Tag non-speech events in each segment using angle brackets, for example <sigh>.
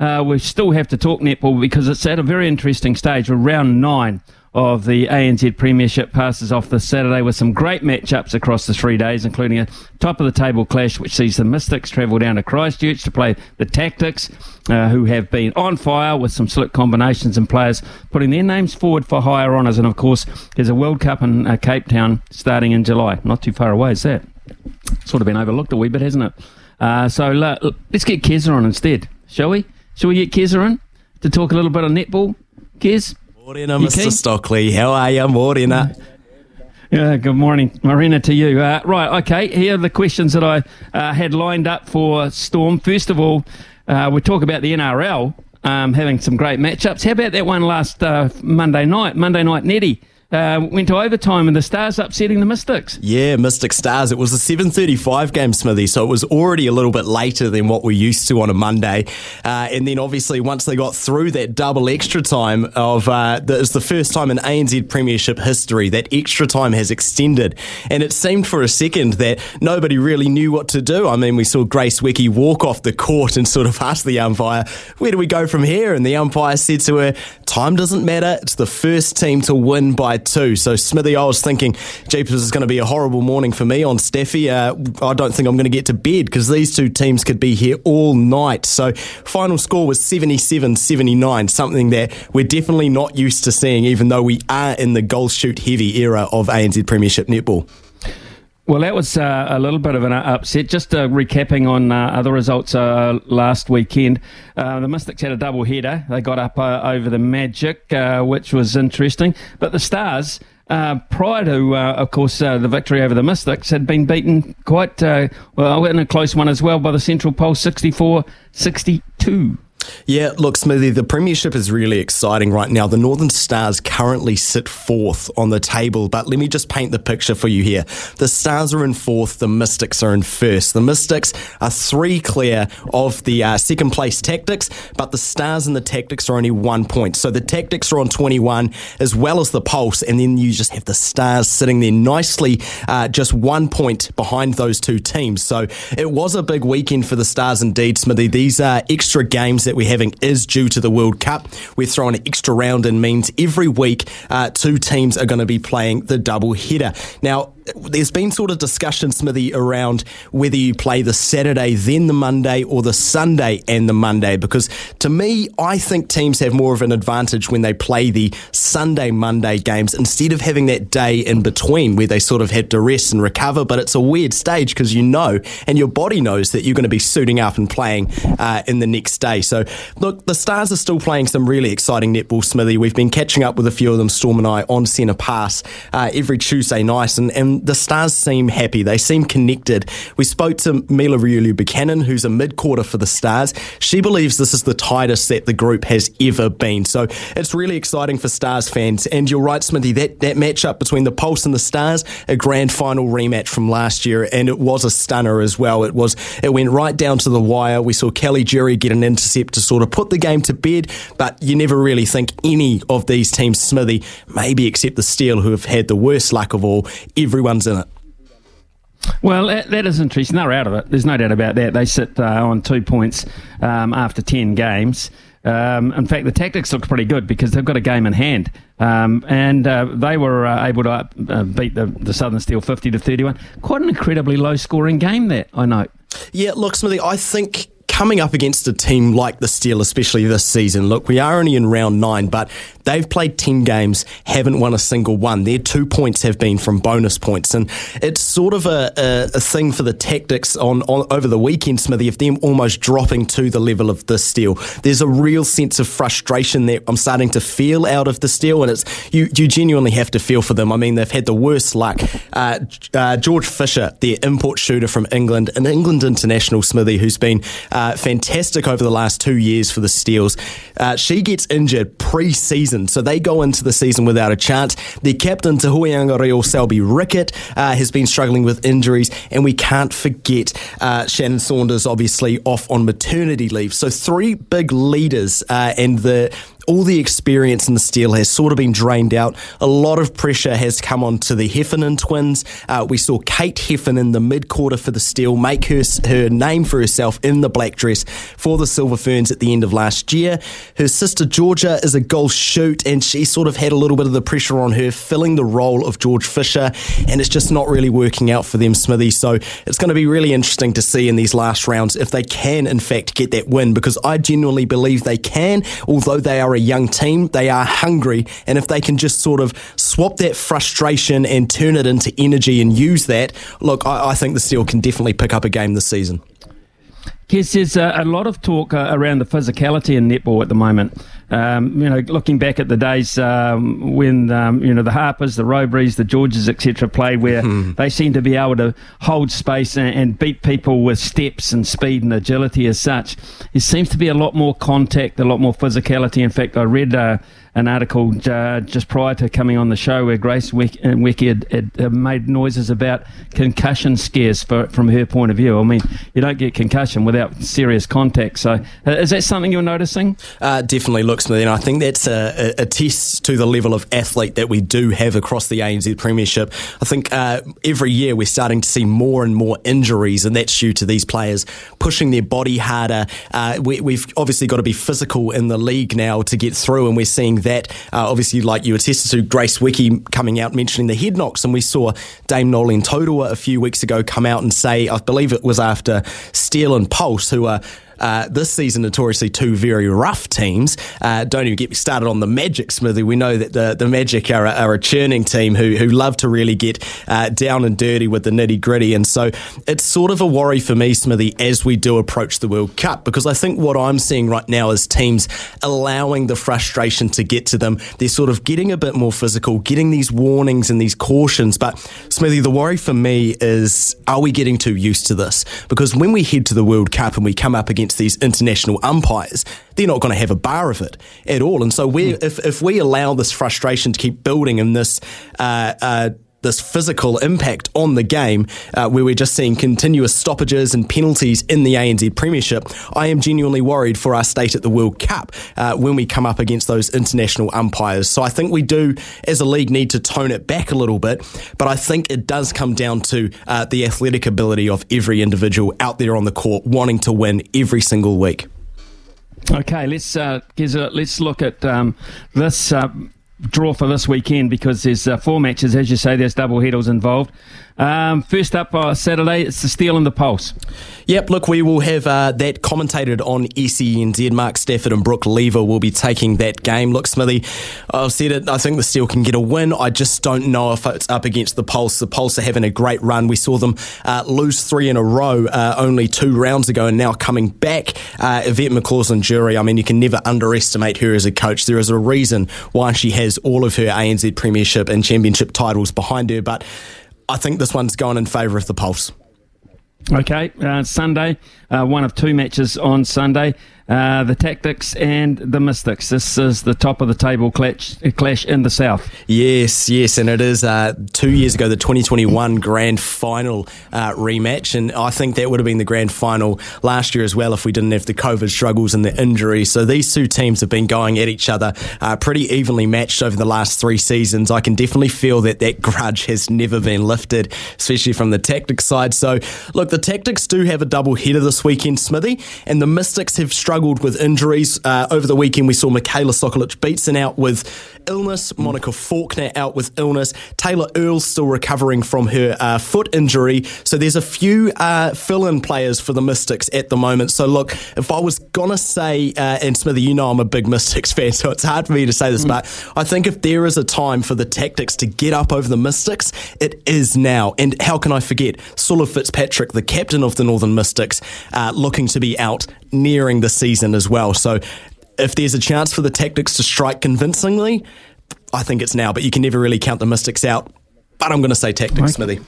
Uh, we still have to talk netball because it's at a very interesting stage. Round nine of the ANZ Premiership passes off this Saturday with some great matchups across the three days, including a top of the table clash which sees the Mystics travel down to Christchurch to play the Tactix, uh, who have been on fire with some slick combinations and players putting their names forward for higher honours. And of course, there's a World Cup in uh, Cape Town starting in July. Not too far away, is that? Sort of been overlooked a wee bit, hasn't it? Uh, so let's get Keza on instead, shall we? Shall we get Keza in to talk a little bit on netball? Kez? Morena, Mr. Stockley. How are you, Morena? Yeah, good morning, Marina, to you. Uh, right, okay, here are the questions that I uh, had lined up for Storm. First of all, uh, we talk about the NRL um, having some great matchups. How about that one last uh, Monday night, Monday night Netty? Uh, went to overtime and the Stars upsetting the Mystics. Yeah, Mystic Stars. It was a 7.35 game, Smithy, so it was already a little bit later than what we're used to on a Monday. Uh, and then obviously once they got through that double extra time of, uh, it's the first time in ANZ Premiership history that extra time has extended. And it seemed for a second that nobody really knew what to do. I mean, we saw Grace Nweke walk off the court and sort of <laughs> ask the umpire, where do we go from here? And the umpire said to her, time doesn't matter. It's the first team to win by two. So, Smithy, I was thinking, Jeepers is going to be a horrible morning for me on Steffi. Uh, I don't think I'm going to get to bed because these two teams could be here all night. So, final score was 77 79, something that we're definitely not used to seeing, even though we are in the goal shoot heavy era of ANZ Premiership netball. Well, that was uh, a little bit of an upset. Just uh, recapping on uh, other results uh, last weekend, uh, the Mystics had a double header. They got up uh, over the Magic, which was interesting. But the Stars, prior to, of course, the victory over the Mystics, had been beaten quite well in a close one as well by the Central Pulse 64 62. Yeah, look, Smithy, the Premiership is really exciting right now. The Northern Stars currently sit fourth on the table, but let me just paint the picture for you here. The Stars are in fourth, the Mystics are in first. The Mystics are three clear of the uh, second place Tactix, but the Stars and the Tactix are only one point. So the Tactix are on 21 as well as the Pulse, and then you just have the Stars sitting there nicely, uh, just one point behind those two teams. So it was a big weekend for the Stars indeed, Smithy. These are extra games that we're having is due to the World Cup. We're throwing an extra round in means every week uh, two teams are going to be playing the double header. Now, there's been sort of discussion, Smithy, around whether you play the Saturday, then the Monday, or the Sunday and the Monday. Because to me, I think teams have more of an advantage when they play the Sunday, Monday games instead of having that day in between where they sort of had to rest and recover. But it's a weird stage because you know, and your body knows that you're going to be suiting up and playing uh, in the next day. So, look, the Stars are still playing some really exciting netball, Smithy. We've been catching up with a few of them, Storm and I, on Centre Pass uh, every Tuesday night, and, and the Stars seem happy. They seem connected. We spoke to Mila Reuelu-Buchanan, who's a midcourter for the Stars. She believes this is the tightest that the group has ever been. So it's really exciting for Stars fans. And you're right, Smithy, that, that matchup between the Pulse and the Stars, a grand final rematch from last year, and it was a stunner as well. It was it went right down to the wire. We saw Kelly Jury get an intercept to sort of put the game to bed, but you never really think any of these teams, Smithy, maybe except the Steel, who have had the worst luck of all, everyone's in it. Well, that, that is interesting. They're out of it. There's no doubt about that. They sit uh, on two points um, after 10 games. Um, in fact, the Tactix look pretty good because they've got a game in hand. Um, and uh, they were uh, able to uh, beat the, the Southern Steel 50 to 31. Quite an incredibly low scoring game, that, I know. Yeah, look, Smithy, I think coming up against a team like the Steel, especially this season, look, we are only in round nine, but they've played 10 games, haven't won a single one. Their two points have been from bonus points. And it's sort of a, a, a thing for the Tactix on, on, over the weekend, Smithy, of them almost dropping to the level of the Steel. There's a real sense of frustration that I'm starting to feel out of the Steel, and it's you, you genuinely have to feel for them. I mean, they've had the worst luck. Uh, uh, George Fisher, their import shooter from England, an England international, Smithy, who's been. Uh, fantastic over the last two years for the Steels. Uh, she gets injured pre-season, so they go into the season without a chance. Their captain, Te Huianga Selby Rickit, uh, has been struggling with injuries, and we can't forget uh, Shannon Saunders, obviously off on maternity leave. So three big leaders, uh, and the all the experience in the steel has sort of been drained out. A lot of pressure has come onto the Heffernan twins. Uh, we saw Kate Heffernan, the midcourter for the steel, make her, her name for herself in the black dress for the Silver Ferns at the end of last year. Her sister Georgia is a goal shoot, and she sort of had a little bit of the pressure on her, filling the role of George Fisher, and it's just not really working out for them, Smithy. So it's going to be really interesting to see in these last rounds if they can, in fact, get that win, because I genuinely believe they can, although they are a young team. They are hungry. And if they can just sort of swap that frustration and turn it into energy and use that, look, I, I think the Steel can definitely pick up a game this season. Yes, there's a, a lot of talk uh, around the physicality in netball at the moment. Um, you know, looking back at the days um, when um, you know the Harpers, the Roberys, the Georges, etc., played, where mm. they seem to be able to hold space and, and, beat people with steps and speed and agility as such. There seems to be a lot more contact, a lot more physicality. In fact, I read. Uh, an article uh, just prior to coming on the show where Grace Nweke had, had, had, made noises about concussion scares for, from her point of view. I mean, you don't get concussion without serious contact. So, uh, is that something you're noticing? Uh, definitely looks and I think that's a, a, a, test to the level of athlete that we do have across the ANZ Premiership. I think uh, every year we're starting to see more and more injuries, and that's due to these players pushing their body harder. Uh, we, we've obviously got to be physical in the league now to get through, and we're seeing that. Uh, obviously, like you attested to, Grace Nweke coming out mentioning the head knocks, and we saw Dame Noeline Taurua a few weeks ago come out and say, I believe it was after Steel and Pulse, who are uh, this season, notoriously two very rough teams. Uh, don't even get me started on the Magic, Smithy. We know that the, the Magic are a, are a churning team who, who love to really get uh, down and dirty with the nitty gritty. And so it's sort of a worry for me, Smithy, as we do approach the World Cup, because I think what I'm seeing right now is teams allowing the frustration to get to them. They're sort of getting a bit more physical, getting these warnings and these cautions. But Smithy, the worry for me is are we getting too used to this? Because when we head to the World Cup and we come up against against these international umpires, they're not going to have a bar of it at all. And so we, mm. if, if we allow this frustration to keep building and this, uh, uh, this physical impact on the game, uh, where we're just seeing continuous stoppages and penalties in the ANZ Premiership, I am genuinely worried for our state at the World Cup uh, when we come up against those international umpires. So I think we do, as a league, need to tone it back a little bit, but I think it does come down to uh, the athletic ability of every individual out there on the court wanting to win every single week. Okay, let's uh, let's look at um, this uh, draw for this weekend because there's uh, four matches, as you say, there's double headers involved. Um, first up uh, Saturday, it's the Steel and the Pulse. Yep, look, we will have uh, that commentated on SENZ. Mark Stafford and Brooke Lever will be taking that game. Look, Smithy, I've said it, I think the Steel can get a win. I just don't know if it's up against the Pulse. The Pulse are having a great run. We saw them uh, lose three in a row uh, only two rounds ago and now coming back. Uh, Yvette McCausland-Durie, I mean, you can never underestimate her as a coach. There is a reason why she has all of her ANZ Premiership and Championship titles behind her, but I think this one's gone in favour of the Pulse. Okay, uh, Sunday, uh, one of two matches on Sunday. Uh, the Tactix and the Mystics. This is the top of the table clash, clash in the South. Yes, yes, and it is uh, two years ago, the 2021 grand final uh, rematch. And I think that would have been the grand final last year as well if we didn't have the COVID struggles and the injuries. So these two teams have been going at each other uh, pretty evenly matched over the last three seasons. I can definitely feel that that grudge has never been lifted, especially from the Tactix side. So, look, the Tactix do have a double header this weekend, Smithy, and the Mystics have struggled struggled with injuries. Uh, over the weekend, we saw Michaela Sokolich-Beatson out with illness, Monica Falkner out with illness, Taylor Earl still recovering from her uh, foot injury. So there's a few uh, fill in players for the Mystics at the moment. So look, if I was going to say, uh, and Smithy, you know I'm a big <laughs> Mystics fan, so it's hard for me to say this, mm. but I think if there is a time for the Tactix to get up over the Mystics, it is now. And how can I forget? Sulu Fitzpatrick, the captain of the Northern Mystics, uh, looking to be out nearing the season as well. So if there's a chance for the Tactix to strike convincingly, I think it's now. But you can never really count the Mystics out. But I'm going to say Tactix, okay. Smithy.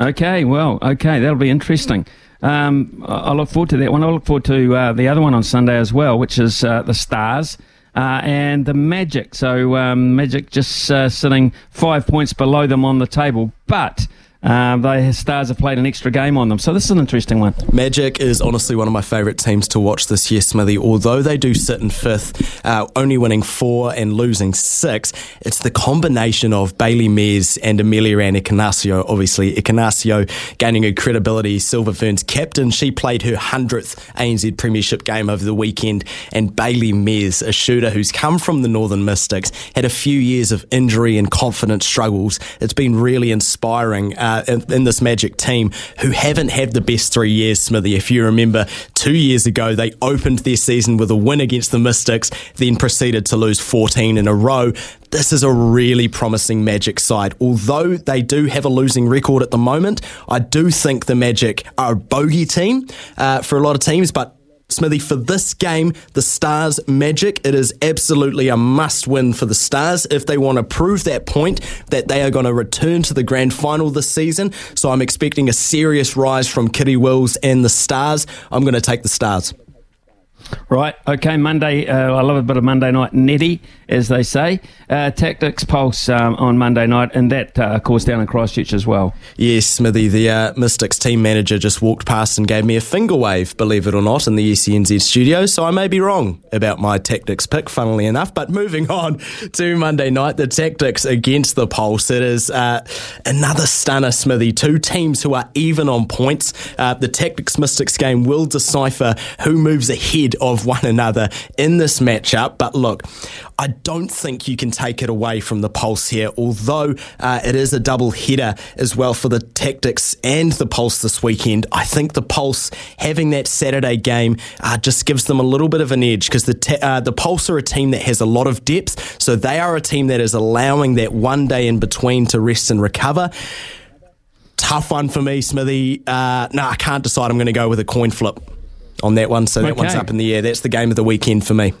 Okay, well, okay, that'll be interesting. um, I look forward to that one. I look forward to uh, the other one on Sunday as well, which is uh, the Stars. Uh, and the Magic. So um, Magic just uh, sitting five points below them on the table, but uh, the Stars have played an extra game on them. So this is an interesting one. Magic is honestly one of my favourite teams to watch this year, Smithy. Although they do sit in fifth, uh, only winning four and losing six, it's the combination of Bailey Mes and Ameliaranne Ekenasio. Obviously, Ekenasio gaining her credibility, Silver Ferns captain. She played her 100th ANZ Premiership game over the weekend. And Bailey Mes, a shooter who's come from the Northern Mystics, had a few years of injury and confidence struggles. It's been really inspiring. Uh, uh, in, in, this Magic team who haven't had the best three years, Smithy. If you remember, two years ago, they opened their season with a win against the Mystics, then proceeded to lose 14 in a row. This is a really promising Magic side. Although they do have a losing record at the moment, I do think the Magic are a bogey team uh, for a lot of teams, but Smithy, for this game, the Stars Magic, it is absolutely a must win for the Stars if they want to prove that point that they are going to return to the grand final this season. So I'm expecting a serious rise from Kiri Wills and the Stars. I'm going to take the Stars. Right. Okay. Monday. Uh, I love a bit of Monday night netty, as they say. Uh, Tactix Pulse um, on Monday night, and that, uh, of course, down in Christchurch as well. Yes, Smithy. The uh, Mystics team manager just walked past and gave me a finger wave, believe it or not, in the SENZ studio. So I may be wrong about my Tactix pick, funnily enough. But moving <laughs> on to Monday night, the Tactix against the Pulse. It is uh, another stunner, Smithy. Two teams who are even on points. Uh, the Tactix Mystics game will decipher who moves ahead of one another in this matchup. But look, I don't think you can take it away from the Pulse here, although uh, it is a double header as well for the Tactix and the Pulse this weekend. I think the Pulse having that Saturday game uh, just gives them a little bit of an edge because the te- uh, the Pulse are a team that has a lot of depth, so they are a team that is allowing that one day in between to rest and recover tough one for me, Smithy. Uh, no, I can't decide. I'm going to go with a coin flip on that one. So that one's up in the air. That's the game of the weekend for me.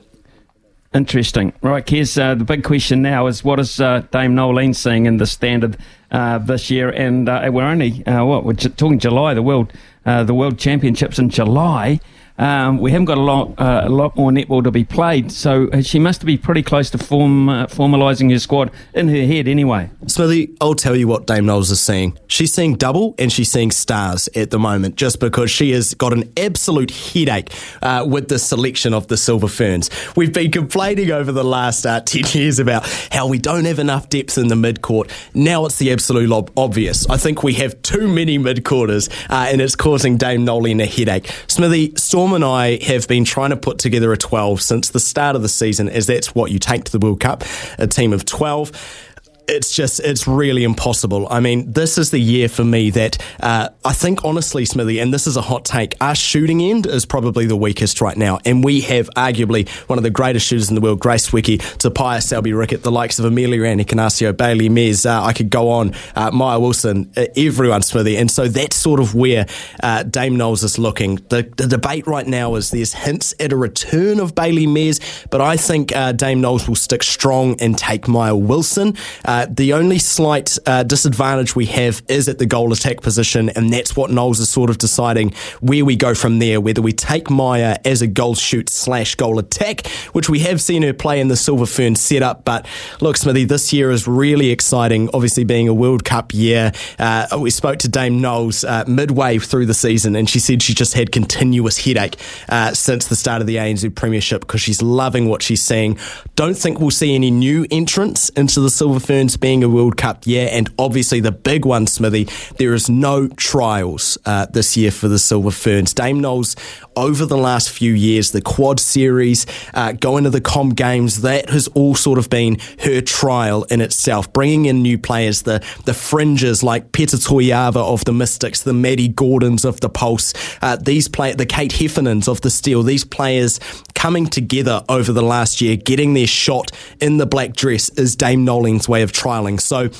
Interesting. Right, Kez, uh, the big question now is what is uh, Dame Noeline seeing in the standard uh, this year? And uh, we're only, uh, what, we're talking July, the World, uh, the World Championships in July. Um, we haven't got a lot, uh, a lot more netball to be played, so she must be pretty close to form, uh, formalising her squad in her head anyway. Smithy, I'll tell you what Dame Knowles is seeing. She's seeing double and she's seeing stars at the moment, just because she has got an absolute headache uh, with the selection of the Silver Ferns. We've been complaining over the last uh, 10 <laughs> years about how we don't have enough depth in the midcourt. Now it's the absolute ob- obvious. I think we have too many midcourters, uh, and it's causing Dame Noeline a headache. Smithy, Storm Tom and I have been trying to put together a 12 since the start of the season, as that's what you take to the World Cup, a team of 12 it's just it's really impossible. I mean, this is the year for me that uh, I think honestly, Smithy, and this is a hot take. Our shooting end is probably the weakest right now, and we have arguably one of the greatest shooters in the world, Grace Nweke, Tupaia Selby-Rickett, the likes of Ameliaranne Ekenasio, Bailey Mes. Uh, I could go on, uh, Maya Wilson, uh, everyone, Smithy, and so that's sort of where uh, Dame Knowles is looking. The, the, debate right now is there's hints at a return of Bailey Mes, but I think uh, Dame Knowles will stick strong and take Maya Wilson. Uh, the only slight uh, disadvantage we have is at the goal attack position, and that's what Knowles is sort of deciding where we go from there. Whether we take Maya as a goal shoot slash goal attack, which we have seen her play in the Silver Fern setup. But look, Smithy, this year is really exciting. Obviously, being a World Cup year, uh, we spoke to Dame Knowles uh, midway through the season, and she said she just had continuous headache uh, since the start of the ANZ Premiership because she's loving what she's seeing. Don't think we'll see any new entrants into the Silver Being a World Cup year, and obviously the big one, Smithy, there is no trials uh, this year for the Silver Ferns. Dame Knowles, over the last few years, the Quad Series, uh, going to the Com Games, that has all sort of been her trial in itself, bringing in new players, the, the fringes like Peta Toeava of the Mystics, the Maddie Gordons of the Pulse, uh, these play the Kate Heffernans of the Steel, these players coming together over the last year, getting their shot in the black dress is Dame Noeline's way of trialing. So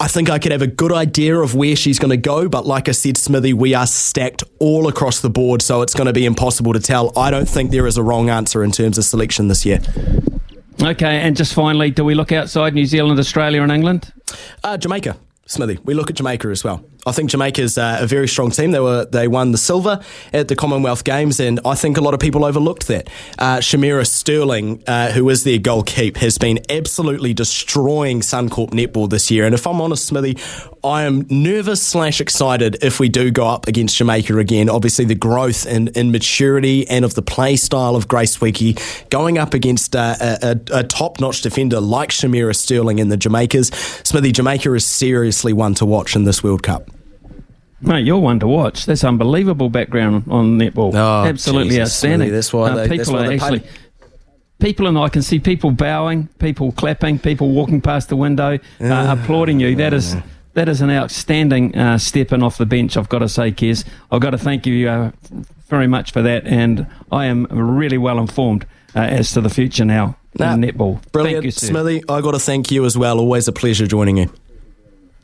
I think I could have a good idea of where she's going to go, but like I said, Smithy, we are stacked all across the board, so it's going to be impossible to tell. I don't think there is a wrong answer in terms of selection this year. Okay, and just finally, do we look outside New Zealand, Australia, and England? Uh, Jamaica, Smithy. We look at Jamaica as well. I think Jamaica's uh, a very strong team. They were they won the silver at the Commonwealth Games, and I think a lot of people overlooked that. Uh, Shamera Sterling, uh, who is their goalkeeper, has been absolutely destroying Suncorp netball this year. And if I'm honest, Smithy, I am nervous slash excited if we do go up against Jamaica again. Obviously, the growth in, in maturity and of the play style of Grace Nweke going up against uh, a, a, a top notch defender like Shamera Sterling in the Jamaicas. Smithy, Jamaica is seriously one to watch in this World Cup. Mate, you're one to watch. That's unbelievable background on netball. Oh, Absolutely Jesus, outstanding. Smithy, that's why Uh, they- people that's why are actually. pay- People and I can see people bowing, people clapping, people walking past the window, uh, applauding you. That is that is an outstanding uh, stepping off the bench. I've got to say, Kez. I've got to thank you uh, very much for that, and I am really well informed uh, as to the future now Nah, in netball. Brilliant, Thank you, sir. Smithy. I got to thank you as well. Always a pleasure joining you.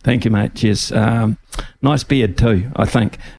Thank you, mate. Cheers. Um, nice beard too, I think.